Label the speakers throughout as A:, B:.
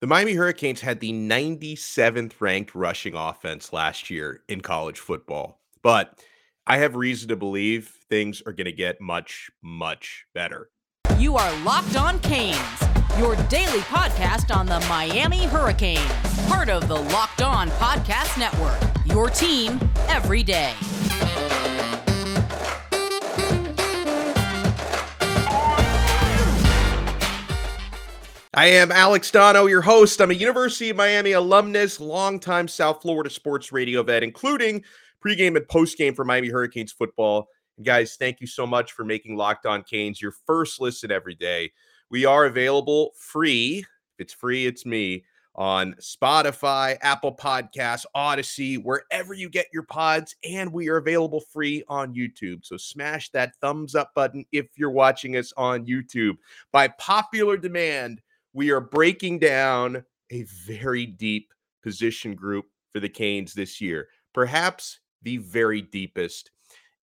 A: The Miami Hurricanes had the 97th ranked rushing offense last year in college football, but I have reason to believe things are going to get much, much better.
B: You are Locked On Canes, your daily podcast on the Miami Hurricanes, part of the Locked On Podcast Network, your team every day.
A: I am Alex Dono, your host. I'm a University of Miami alumnus, longtime South Florida sports radio vet, including pregame and postgame for Miami Hurricanes football. And guys, thank you so much for making Locked On Canes your first listen every day. We are available free. If it's free, it's me on Spotify, Apple Podcasts, Audacy, wherever you get your pods, and we are available free on YouTube. So smash that thumbs up button if you're watching us on YouTube. By popular demand, we are breaking down a very deep position group for the Canes this year, perhaps the very deepest,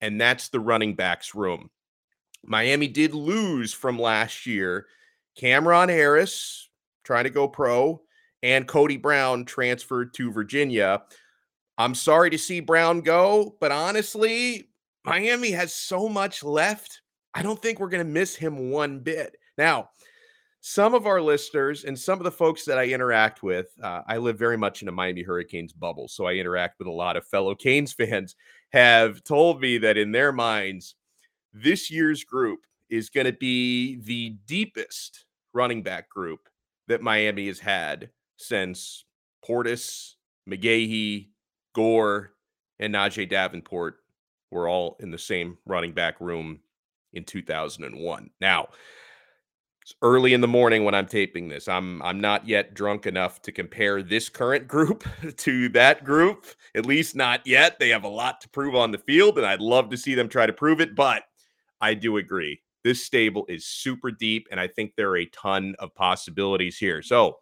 A: and that's the running backs room. Miami did lose from last year. Cameron Harris trying to go pro, and Cody Brown transferred to Virginia. I'm sorry to see Brown go, but honestly, Miami has so much left. I don't think we're going to miss him one bit. Now, some of our listeners and some of the folks that I interact with, uh, I live very much in a Miami Hurricanes bubble. So I interact with a lot of fellow Canes fans, have told me that in their minds, this year's group is going to be the deepest running back group that Miami has had since Portis, McGahee, Gore, and Najeh Davenport were all in the same running back room in 2001. Now, it's early in the morning when I'm taping this. I'm I'm not yet drunk enough to compare this current group to that group. At least not yet. They have a lot to prove on the field, and I'd love to see them try to prove it. But I do agree. This stable is super deep, and I think there are a ton of possibilities here. So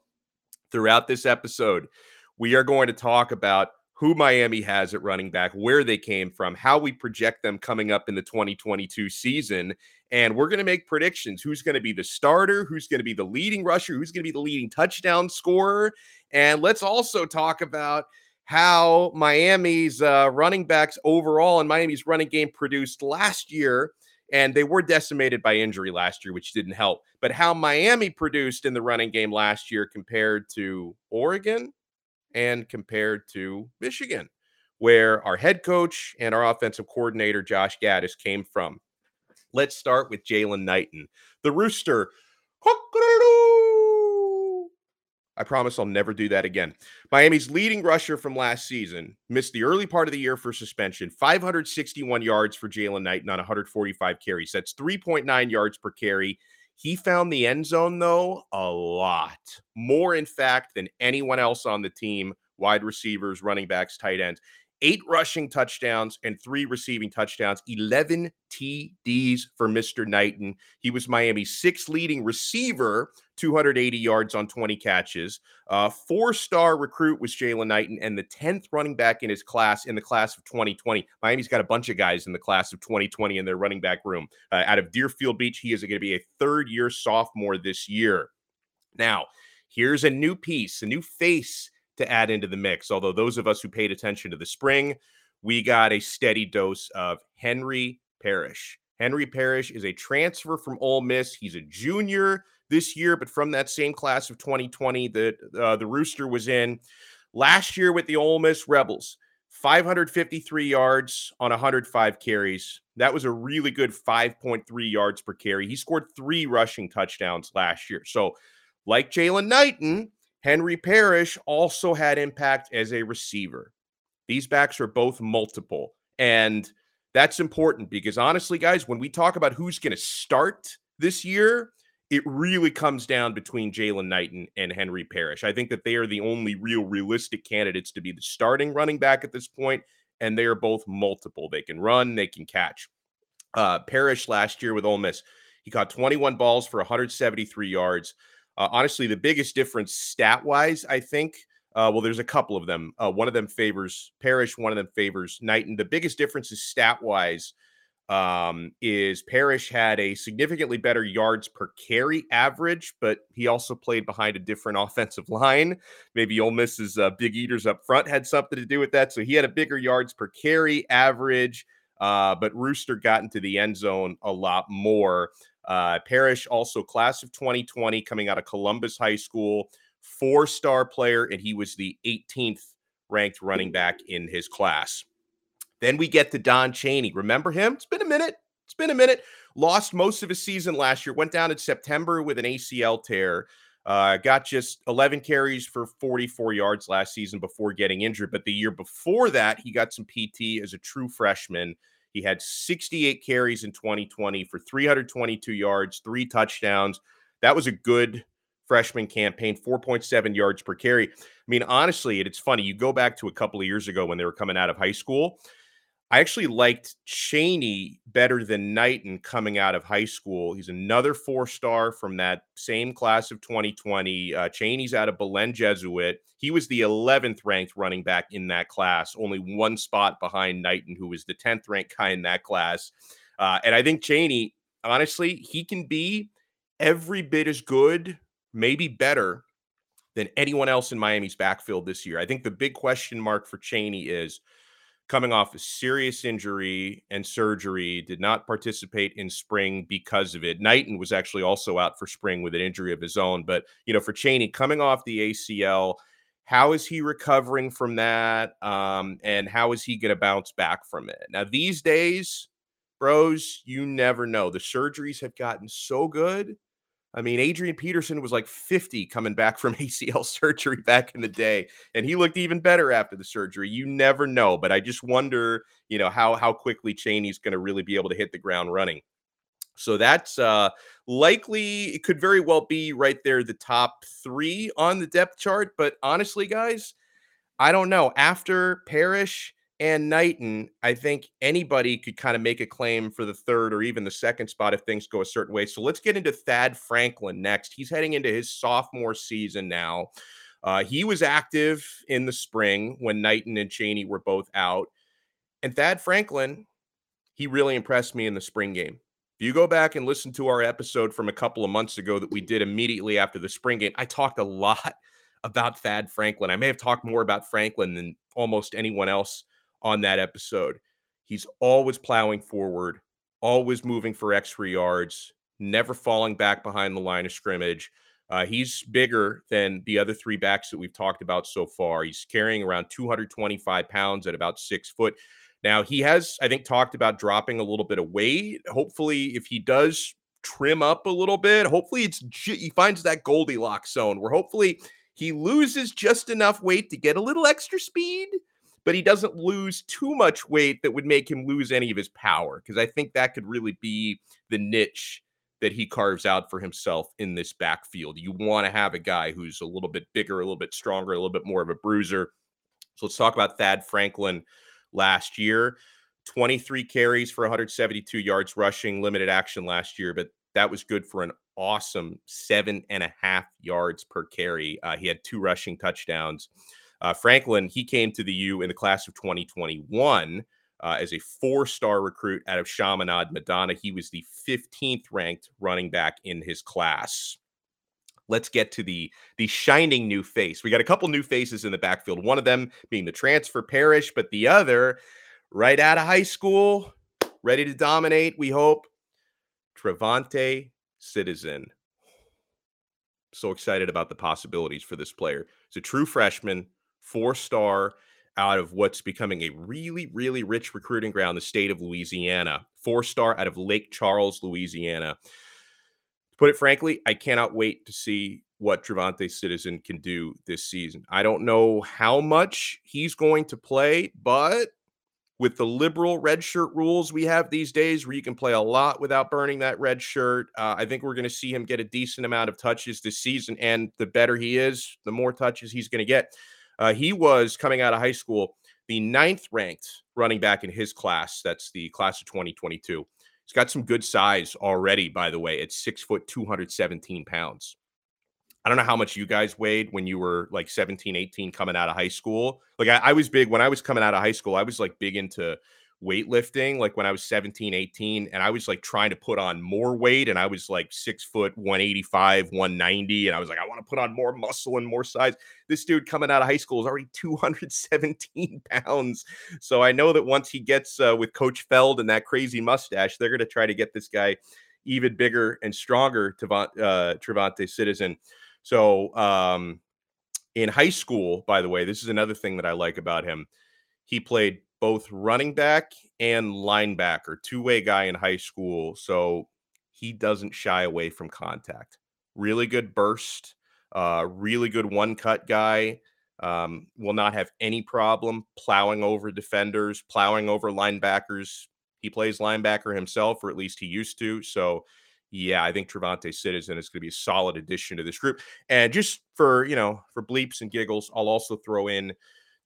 A: throughout this episode, we are going to talk about who Miami has at running back, where they came from, how we project them coming up in the 2022 season. And we're going to make predictions who's going to be the starter, who's going to be the leading rusher, who's going to be the leading touchdown scorer. And let's also talk about how Miami's uh, running backs overall and Miami's running game produced last year. And they were decimated by injury last year, which didn't help. But how Miami produced in the running game last year compared to Oregon, and compared to Michigan, where our head coach and our offensive coordinator, Josh Gattis, came from. Let's start with Jaylan Knighton, the Rooster. I promise I'll never do that again. Miami's leading rusher from last season missed the early part of the year for suspension. 561 yards for Jaylan Knighton on 145 carries. That's 3.9 yards per carry. He found the end zone, though, a lot more, in fact, than anyone else on the team wide receivers, running backs, tight ends. Eight rushing touchdowns and three receiving touchdowns, 11 TDs for Mr. Knighton. He was Miami's sixth leading receiver 280 yards on 20 catches. Uh, Four star recruit was Jaylan Knighton and the 10th running back in his class in the class of 2020. Miami's got a bunch of guys in the class of 2020 in their running back room. Uh, out of Deerfield Beach, he is going to be a third year sophomore this year. Now, here's a new piece, a new face to add into the mix. Although those of us who paid attention to the spring, we got a steady dose of Henry Parrish. Henry Parrish is a transfer from Ole Miss. He's a junior this year, but from that same class of 2020 that uh, the Rooster was in last year with the Ole Miss Rebels. 553 yards on 105 carries. That was a really good 5.3 yards per carry. He scored three rushing touchdowns last year. So, like Jaylan Knighton, Henry Parrish also had impact as a receiver. These backs are both multiple. And that's important because honestly, guys, when we talk about who's going to start this year, it really comes down between Jaylan Knighton and Henry Parrish. I think that they are the only real realistic candidates to be the starting running back at this point, and they are both multiple. They can run, they can catch. Uh, Parrish last year with Ole Miss, he caught 21 balls for 173 yards. Uh, honestly, the biggest difference stat wise, I think, uh, well, there's a couple of them. Uh, one of them favors Parrish, one of them favors Knighton. The biggest difference is stat wise um, is Parrish had a significantly better yards per carry average, but he also played behind a different offensive line. Maybe Ole Miss's uh, big eaters up front had something to do with that. So he had a bigger yards per carry average, uh, but Rooster got into the end zone a lot more. Uh, Parrish, also class of 2020, coming out of Columbus High School, four star player, and he was the 18th ranked running back in his class. Then we get to Don Chaney. Remember him? It's been a minute. It's been a minute. Lost most of his season last year. Went down in September with an ACL tear. Uh, got just 11 carries for 44 yards last season before getting injured. But the year before that, he got some PT as a true freshman. He had 68 carries in 2020 for 322 yards, three touchdowns. That was a good freshman campaign, 4.7 yards per carry. I mean, honestly, it's funny. You go back to a couple of years ago when they were coming out of high school. I actually liked Chaney better than Knighton coming out of high school. He's another four star from that same class of 2020. Uh, Chaney's out of Belen Jesuit. He was the 11th ranked running back in that class, only one spot behind Knighton, who was the 10th ranked guy in that class. Uh, and I think Chaney, honestly, he can be every bit as good, maybe better than anyone else in Miami's backfield this year. I think the big question mark for Chaney is coming off a serious injury and surgery, did not participate in spring because of it. Knighton was actually also out for spring with an injury of his own. But, you know, for Chaney, coming off the ACL, how is he recovering from that? Um, and how is he going to bounce back from it? Now, these days, bros, you never know. The surgeries have gotten so good I mean, Adrian Peterson was like 50 coming back from ACL surgery back in the day, and he looked even better after the surgery. You never know, but I just wonder, you know, how how quickly Chaney's going to really be able to hit the ground running. So that's uh likely it could very well be right there the top 3 on the depth chart, but honestly guys, I don't know. After Parrish and Knighton, I think anybody could kind of make a claim for the third or even the second spot if things go a certain way. So let's get into Thad Franklin next. He's heading into his sophomore season now. Uh, he was active in the spring when Knighton and Chaney were both out. And Thad Franklin, he really impressed me in the spring game. If you go back and listen to our episode from a couple of months ago that we did immediately after the spring game, I talked a lot about Thad Franklin. I may have talked more about Franklin than almost anyone else on that episode. He's always plowing forward, always moving for extra yards, never falling back behind the line of scrimmage. Uh, he's bigger than the other three backs that we've talked about so far. He's carrying around 225 pounds at about six foot. Now, he has, I think, talked about dropping a little bit of weight. Hopefully, if he does trim up a little bit, hopefully it's he finds that Goldilocks zone where hopefully he loses just enough weight to get a little extra speed but he doesn't lose too much weight that would make him lose any of his power because I think that could really be the niche that he carves out for himself in this backfield. You want to have a guy who's a little bit bigger, a little bit stronger, a little bit more of a bruiser. So let's talk about Thad Franklin last year. 23 carries for 172 yards rushing, limited action last year, but that was good for an awesome seven and a half yards per carry. Uh, he had two rushing touchdowns. Uh, Franklin, he came to the U in the class of 2021 uh, as a four star recruit out of Chaminade Madonna. He was the 15th ranked running back in his class. Let's get to the the shining new face. We got a couple new faces in the backfield. One of them being the transfer Parrish, but the other right out of high school, ready to dominate. We hope Travante Citizen. So excited about the possibilities for this player. He's a true freshman, four star out of what's becoming a really, really rich recruiting ground, the state of Louisiana. Four star out of Lake Charles, Louisiana. To put it frankly, I cannot wait to see what Travante Citizen can do this season. I don't know how much he's going to play, but with the liberal red shirt rules we have these days, where you can play a lot without burning that red shirt, uh, I think we're going to see him get a decent amount of touches this season. And the better he is, the more touches he's going to get. Uh, he was coming out of high school the ninth ranked running back in his class. That's the class of 2022. He's got some good size already, by the way, at six foot, 217 pounds. I don't know how much you guys weighed when you were like 17, 18 coming out of high school. Like I, I was big when I was coming out of high school, I was like big into weightlifting like when I was 17, 18, and I was like trying to put on more weight. And I was like six foot 185, 190. And I was like, I want to put on more muscle and more size. This dude coming out of high school is already 217 pounds. So I know that once he gets uh, with Coach Feld and that crazy mustache, they're going to try to get this guy even bigger and stronger, Tavant, uh, Travante Citizen. So um, in high school, by the way, this is another thing that I like about him. He played both running back and linebacker, two way guy in high school. So he doesn't shy away from contact. Really good burst, uh, really good one cut guy. Um, will not have any problem plowing over defenders, plowing over linebackers. He plays linebacker himself, or at least he used to. So, yeah, I think Travante Citizen is going to be a solid addition to this group. And just for you know, for bleeps and giggles, I'll also throw in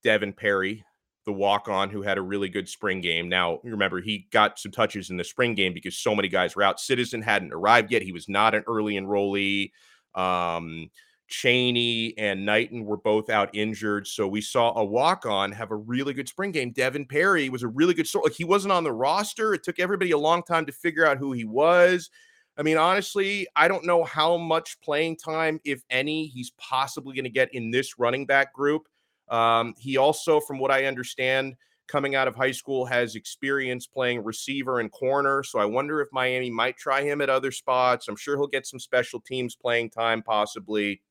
A: Devin Perry, the walk on who had a really good spring game. Now, remember, he got some touches in the spring game because so many guys were out. Citizen hadn't arrived yet. He was not an early enrollee. Um, Chaney and Knighton were both out injured. So we saw a walk on have a really good spring game. Devin Perry was a really good sort. Like he wasn't on the roster. It took everybody a long time to figure out who he was. I mean, honestly, I don't know how much playing time, if any, he's possibly going to get in this running back group. Um, he also, from what I understand, coming out of high school, has experience playing receiver and corner. So I wonder if Miami might try him at other spots. I'm sure he'll get some special teams playing time, possibly.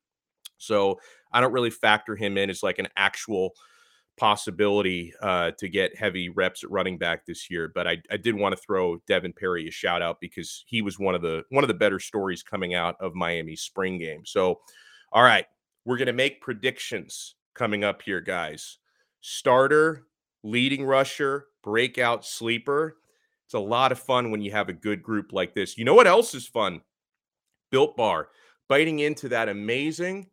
A: So I don't really factor him in as like an actual possibility uh, to get heavy reps at running back this year. But I, I did want to throw Devin Perry a shout out because he was one of the one of the better stories coming out of Miami's spring game. So, all right, we're gonna make predictions coming up here, guys. Starter, leading rusher, breakout sleeper. It's a lot of fun when you have a good group like this. You know what else is fun? Built Bar, biting into that amazing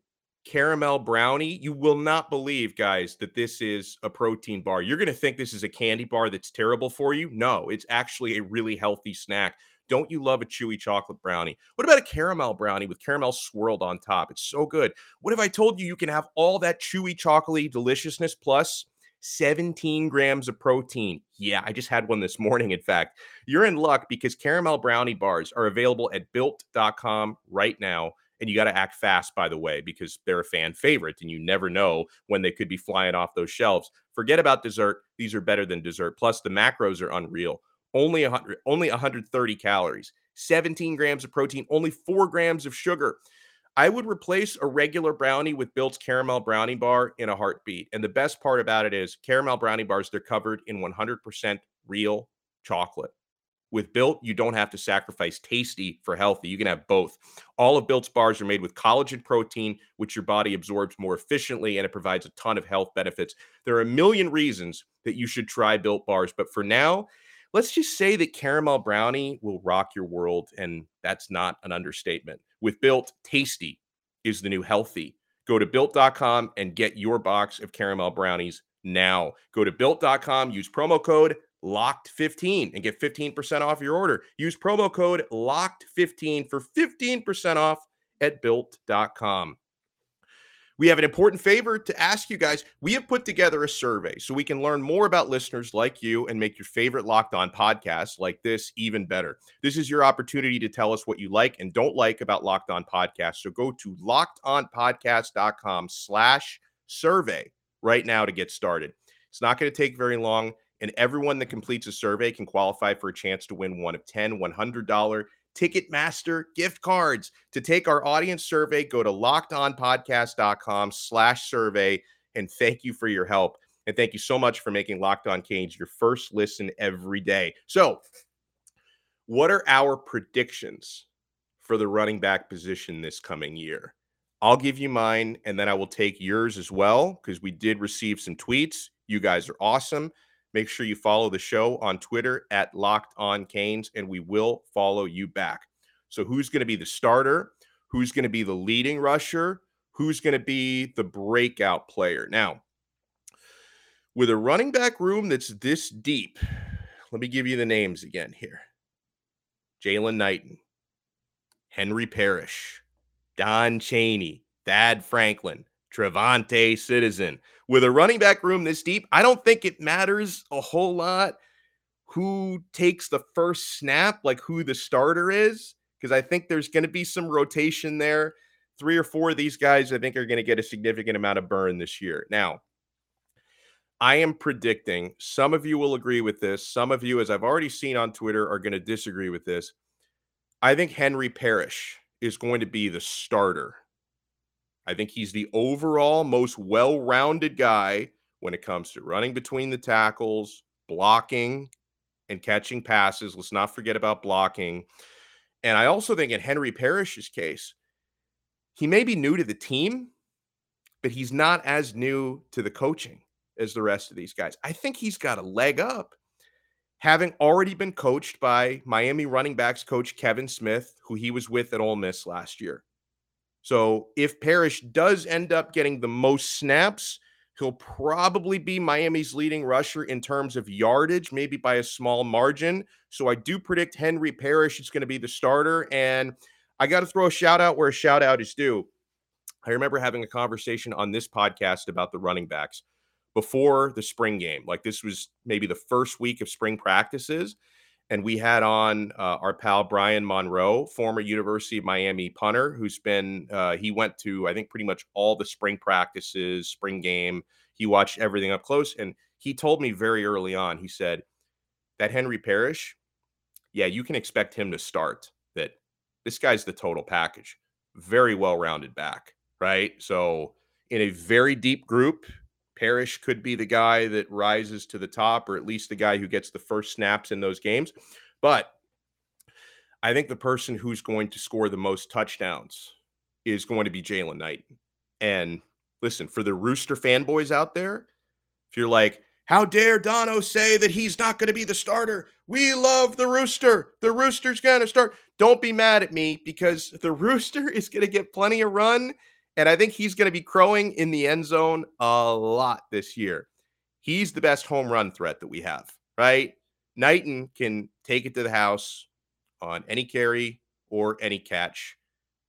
A: caramel brownie. You will not believe, guys, that this is a protein bar. You're going to think this is a candy bar that's terrible for you. No, it's actually a really healthy snack. Don't you love a chewy chocolate brownie? What about a caramel brownie with caramel swirled on top? It's so good. What if I told you you can have all that chewy, chocolatey deliciousness plus 17 grams of protein? Yeah, I just had one this morning. In fact, you're in luck because caramel brownie bars are available at built.com right now. And you got to act fast, by the way, because they're a fan favorite and you never know when they could be flying off those shelves. Forget about dessert. These are better than dessert. Plus, the macros are unreal only 100 only 130 calories 17 grams of protein only 4 grams of sugar. I would replace a regular brownie with built's caramel brownie bar in a heartbeat and the best part about it is caramel brownie bars they're covered in 100% real chocolate. With built you don't have to sacrifice tasty for healthy you can have both. All of built's bars are made with collagen protein which your body absorbs more efficiently and it provides a ton of health benefits. There are a million reasons that you should try built bars but for now let's just say that caramel brownie will rock your world. And that's not an understatement. With Built, tasty is the new healthy. Go to built.com and get your box of caramel brownies now. Go to built.com, use promo code locked15 and get 15% off your order. Use promo code locked15 for 15% off at built.com we have an important favor to ask you guys. We have put together a survey so we can learn more about listeners like you and make your favorite locked on podcasts like this even better. This is your opportunity to tell us what you like and don't like about locked on podcasts. So go to lockedonpodcast.com slash survey right now to get started. It's not going to take very long. And everyone that completes a survey can qualify for a chance to win one of 10 $100 Ticketmaster gift cards. To take our audience survey, go to lockedonpodcast.com slash survey. And thank you for your help. And thank you so much for making Locked On Canes your first listen every day. So, what are our predictions for the running back position this coming year? I'll give you mine and then I will take yours as well because we did receive some tweets. You guys are awesome. Make sure you follow the show on Twitter at Locked On Canes, and we will follow you back. So, who's going to be the starter? Who's going to be the leading rusher? Who's going to be the breakout player? Now, with a running back room that's this deep, let me give you the names again here Jaylan Knighton, Henry Parrish, Don Chaney, Thad Franklin, Travante Citizen with a running back room this deep, I don't think it matters a whole lot who takes the first snap, like who the starter is, because I think there's going to be some rotation there. Three or four of these guys, I think, are going to get a significant amount of burn this year. Now, I am predicting some of you will agree with this. Some of you, as I've already seen on Twitter, are going to disagree with this. I think Henry Parrish is going to be the starter. I think he's the overall most well rounded guy when it comes to running between the tackles, blocking, and catching passes. Let's not forget about blocking. And I also think in Henry Parrish's case, he may be new to the team, but he's not as new to the coaching as the rest of these guys. I think he's got a leg up having already been coached by Miami running backs coach Kevin Smith, who he was with at Ole Miss last year. So if Parrish does end up getting the most snaps, he'll probably be Miami's leading rusher in terms of yardage, maybe by a small margin. So I do predict Henry Parrish is going to be the starter. And I got to throw a shout out where a shout out is due. I remember having a conversation on this podcast about the running backs before the spring game. Like this was maybe the first week of spring practices. And we had on uh, our pal Brian Monroe, former University of Miami punter, who's been, uh, he went to, I think, pretty much all the spring practices, spring game. He watched everything up close. And he told me very early on, he said, that Henry Parrish, yeah, you can expect him to start. That this guy's the total package. Very well rounded back, right? So, in a very deep group, Parrish could be the guy that rises to the top, or at least the guy who gets the first snaps in those games. But I think the person who's going to score the most touchdowns is going to be Jaylan Knight. And listen, for the Rooster fanboys out there, if you're like, how dare Dono say that he's not going to be the starter? We love the Rooster. The Rooster's going to start. Don't be mad at me because the Rooster is going to get plenty of run and I think he's going to be crowing in the end zone a lot this year. He's the best home run threat that we have, right? Knighton can take it to the house on any carry or any catch.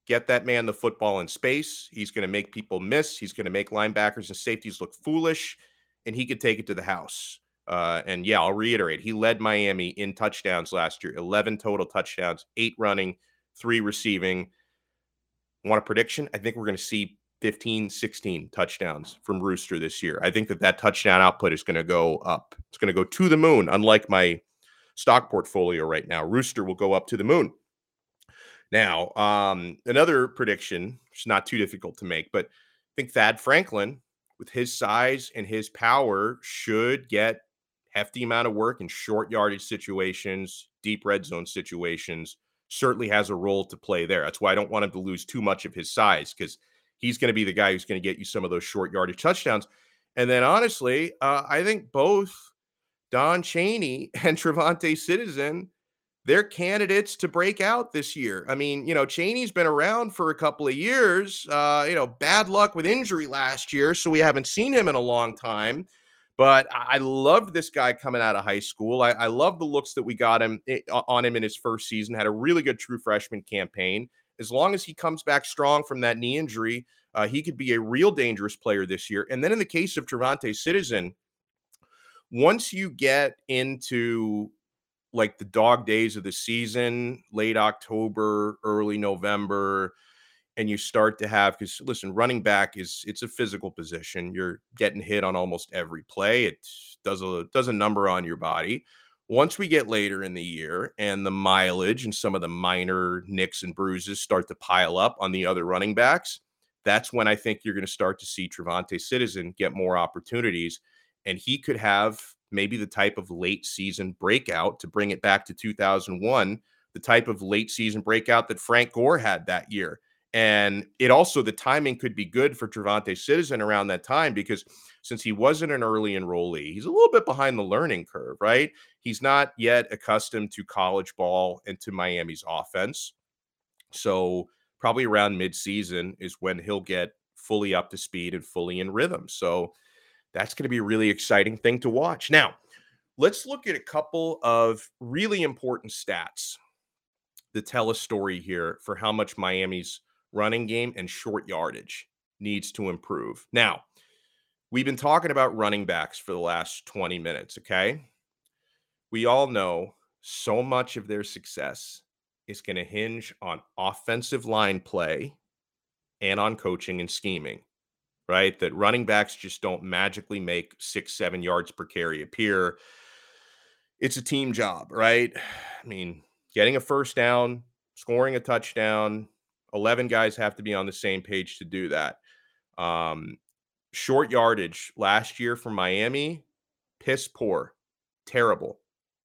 A: Get that man the football in space. He's going to make people miss. He's going to make linebackers and safeties look foolish, and he could take it to the house. Uh, and yeah, I'll reiterate, he led Miami in touchdowns last year 11 total touchdowns, eight running, three receiving want a prediction? I think we're going to see 15, 16 touchdowns from Rooster this year. I think that that touchdown output is going to go up. It's going to go to the moon, unlike my stock portfolio right now. Rooster will go up to the moon. Now, um, another prediction, it's not too difficult to make, but I think Thad Franklin, with his size and his power, should get hefty amount of work in short yardage situations, deep red zone situations certainly has a role to play there. That's why I don't want him to lose too much of his size because he's going to be the guy who's going to get you some of those short yardage touchdowns. And then honestly, uh, I think both Don Chaney and Travante Citizen, they're candidates to break out this year. I mean, you know, Chaney's been around for a couple of years. Uh, you know, bad luck with injury last year, so we haven't seen him in a long time. But I loved this guy coming out of high school. I, I love the looks that we got him eh, on him in his first season. Had a really good true freshman campaign. As long as he comes back strong from that knee injury, uh, he could be a real dangerous player this year. And then in the case of Travante Citizen, once you get into like the dog days of the season, late October, early November, and you start to have because listen running back is it's a physical position you're getting hit on almost every play it does a does a number on your body. Once we get later in the year and the mileage and some of the minor nicks and bruises start to pile up on the other running backs that's when i think you're going to start to see Travante Citizen get more opportunities and he could have maybe the type of late season breakout to bring it back to 2001 the type of late season breakout that Frank Gore had that year and it also, the timing could be good for Travante Citizen around that time because since he wasn't an early enrollee, he's a little bit behind the learning curve, right? He's not yet accustomed to college ball and to Miami's offense. So, probably around midseason is when he'll get fully up to speed and fully in rhythm. So, that's going to be a really exciting thing to watch. Now, let's look at a couple of really important stats that tell a story here for how much Miami's running game and short yardage needs to improve. Now, we've been talking about running backs for the last 20 minutes, okay? we all know so much of their success is going to hinge on offensive line play and on coaching and scheming, right? That running backs just don't magically make six, seven yards per carry appear. It's a team job, right? I mean, getting a first down, scoring a touchdown, 11 guys have to be on the same page to do that. Um, short yardage last year for Miami, piss poor, terrible,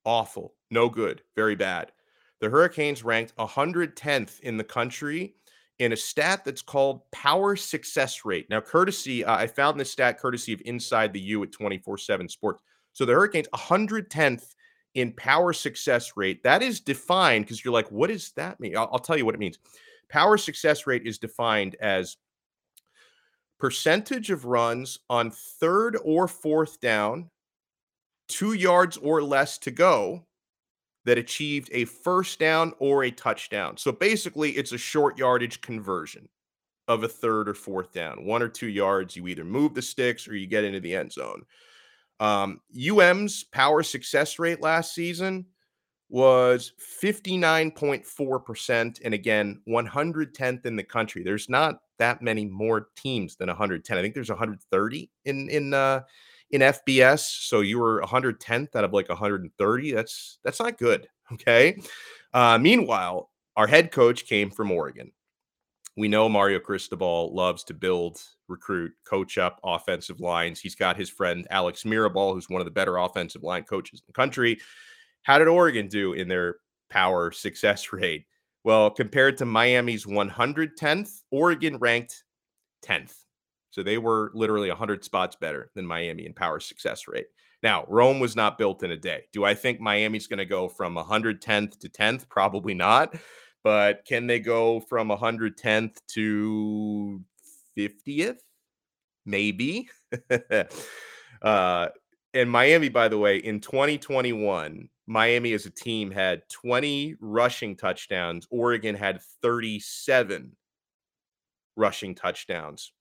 A: awful, no good, very bad. The Hurricanes ranked 110th in the country in a stat that's called power success rate. Now, courtesy, uh, I found this stat courtesy of Inside the U at 24 7 Sports. So the Hurricanes 110th in power success rate. That is defined because you're like, what does that mean? I'll, I'll tell you what it means. Power success rate is defined as percentage of runs on third or fourth down, two yards or less to go that achieved a first down or a touchdown. So basically, it's a short yardage conversion of a third or fourth down. One or two yards, you either move the sticks or you get into the end zone. Um, UM's power success rate last season was 59.4%. And again, 110th in the country. There's not that many more teams than 110. I think there's 130 in, in, uh, in FBS. So you were 110th out of like 130. That's that's not good. Okay. Uh, meanwhile, our head coach came from Oregon. We know Mario Cristobal loves to build, recruit, coach up offensive lines. He's got his friend Alex Mirabal, who's one of the better offensive line coaches in the country. How did Oregon do in their power success rate? Well, compared to Miami's 110th, Oregon ranked 10th. So they were literally 100 spots better than Miami in power success rate. Now, Rome was not built in a day. Do I think Miami's going to go from 110th to 10th? Probably not. But can they go from 110th to 50th? Maybe. uh, and Miami, by the way, in 2021, Miami as a team had 20 rushing touchdowns. Oregon had 37 rushing touchdowns.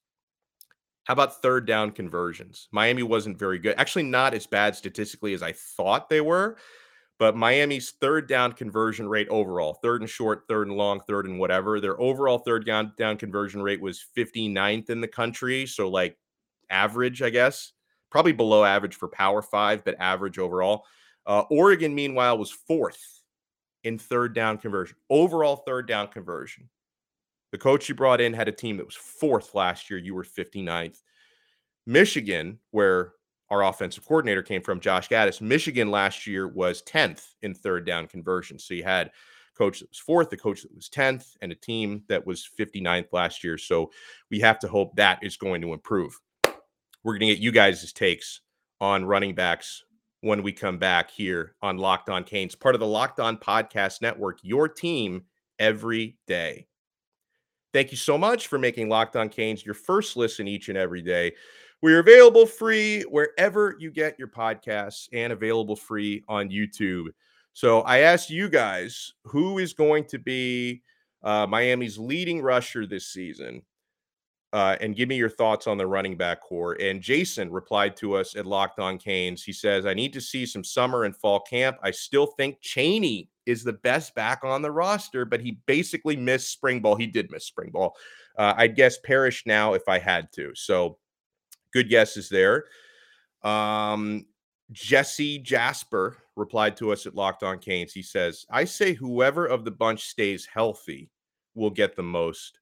A: How about third down conversions? Miami wasn't very good. Actually, not as bad statistically as I thought they were, but Miami's third down conversion rate overall, third and short, third and long, third and whatever, their overall third down, conversion rate was 59th in the country. So, like average, I guess, probably below average for Power Five, but average overall. Uh, Oregon, meanwhile, was fourth in third down conversion, overall third down conversion. The coach you brought in had a team that was fourth last year. You were 59th. Michigan, where our offensive coordinator came from, Josh Gattis, Michigan last year was 10th in third down conversion. So you had coach that was fourth, the coach that was 10th, and a team that was 59th last year. So we have to hope that is going to improve. We're going to get you guys' takes on running backs when we come back here on Locked On Canes, part of the Locked On Podcast Network, your team every day. Thank you so much for making Locked On Canes your first listen each and every day. We're available free wherever you get your podcasts and available free on YouTube. So I asked you guys who is going to be uh, Miami's leading rusher this season uh, and give me your thoughts on the running back corps. And Jason replied to us at Locked On Canes. He says, I need to see some summer and fall camp. I still think Chaney is the best back on the roster, but he basically missed spring ball. He did miss spring ball. Uh, I'd guess Parrish now if I had to. So good guesses there. Um, Jesse Jasper replied to us at Locked On Canes. He says, I say whoever of the bunch stays healthy will get the most.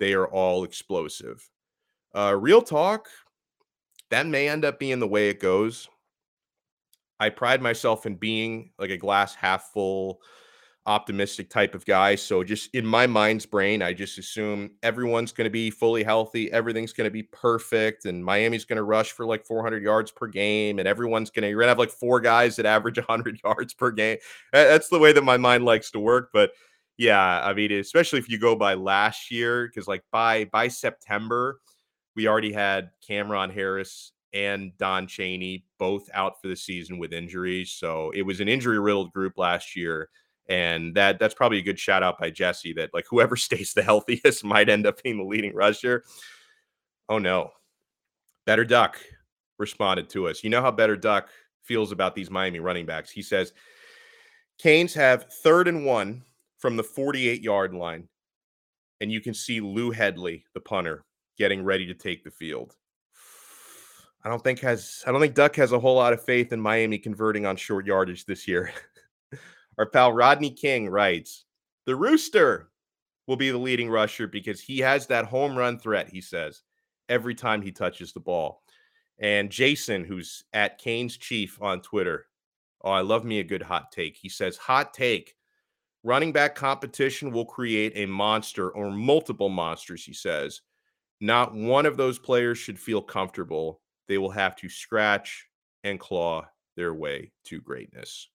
A: They are all explosive. Uh, real talk, that may end up being the way it goes. I pride myself in being like a glass half full, optimistic type of guy. So just in my mind's brain, I just assume everyone's going to be fully healthy, everything's going to be perfect, and Miami's going to rush for like 400 yards per game, and everyone's going to you're going to have like four guys that average 100 yards per game. That's the way that my mind likes to work, but yeah, I mean, especially if you go by last year, because like by by September, we already had Cameron Harris and Don Chaney both out for the season with injuries. So it was an injury riddled group last year. And that that's probably a good shout out by Jesse that like whoever stays the healthiest might end up being the leading rusher. Oh no. Better Duck responded to us. You know how Better Duck feels about these Miami running backs. He says Canes have third and one from the 48 yard line, and you can see Lou Hedley, the punter, getting ready to take the field. I don't think has I don't think Duck has a whole lot of faith in Miami converting on short yardage this year. Our pal Rodney King writes, "The Rooster will be the leading rusher because he has that home run threat, he says, every time he touches the ball." And Jason, who's at Kane's Chief on Twitter, oh, I love me a good hot take. He says, "Hot take: running back competition will create a monster or multiple monsters." He says, "Not one of those players should feel comfortable." they will have to scratch and claw their way to greatness.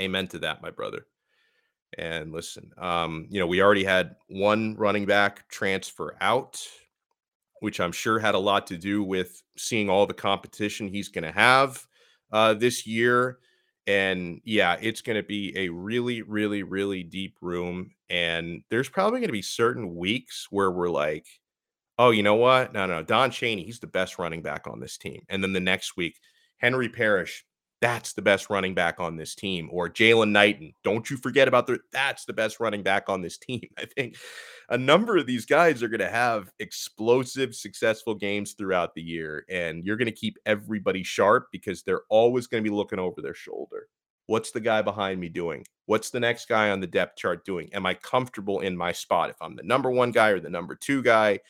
A: Amen to that, my brother. And listen, um, you know, we already had one running back transfer out, which I'm sure had a lot to do with seeing all the competition he's going to have uh, this year. And yeah, it's going to be a really, really, really deep room. And there's probably going to be certain weeks where we're like, oh, you know what? No, no, Don Chaney, he's the best running back on this team. And then the next week, Henry Parrish, that's the best running back on this team. Or Jaylan Knighton, don't you forget about the that's the best running back on this team. I think a number of these guys are going to have explosive, successful games throughout the year, and you're going to keep everybody sharp because they're always going to be looking over their shoulder. What's the guy behind me doing? What's the next guy on the depth chart doing? Am I comfortable in my spot? If I'm the number one guy or the number two guy,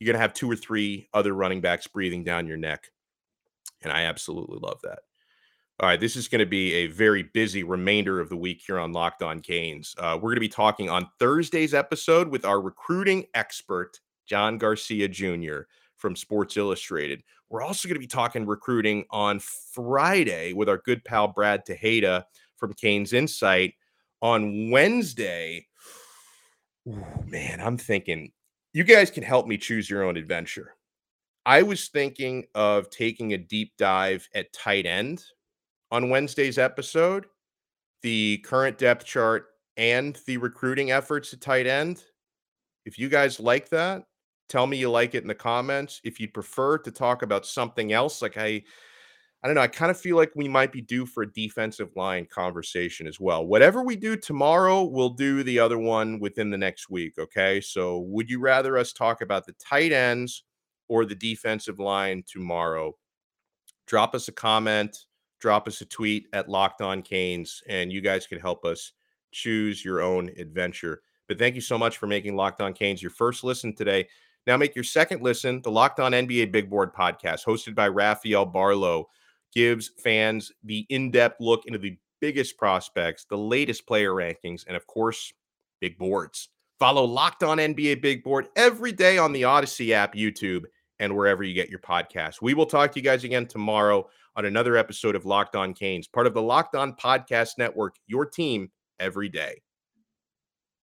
A: you're going to have two or three other running backs breathing down your neck. And I absolutely love that. All right, this is going to be a very busy remainder of the week here on Locked On Canes. Uh, we're going to be talking on Thursday's episode with our recruiting expert, John Garcia Jr. from Sports Illustrated. We're also going to be talking recruiting on Friday with our good pal Brad Tejeda from Canes Insight. On Wednesday, Ooh, man, I'm thinking you guys can help me choose your own adventure. I was thinking of taking a deep dive at tight end on Wednesday's episode, the current depth chart and the recruiting efforts at tight end. If you guys like that, tell me you like it in the comments. If you'd prefer to talk about something else, like I I don't know. I kind of feel like we might be due for a defensive line conversation as well. Whatever we do tomorrow, we'll do the other one within the next week. Okay. So, would you rather us talk about the tight ends or the defensive line tomorrow? Drop us a comment, drop us a tweet at Locked On Canes, and you guys can help us choose your own adventure. But thank you so much for making Locked On Canes your first listen today. Now make your second listen, the Locked On NBA Big Board podcast, hosted by Rafael Barlow, gives fans the in depth look into the biggest prospects, the latest player rankings, and of course, big boards. Follow Locked On NBA Big Board every day on the Audacy app, YouTube, and wherever you get your podcasts. We will talk to you guys again tomorrow on another episode of Locked On Canes, part of the Locked On Podcast Network, your team every day.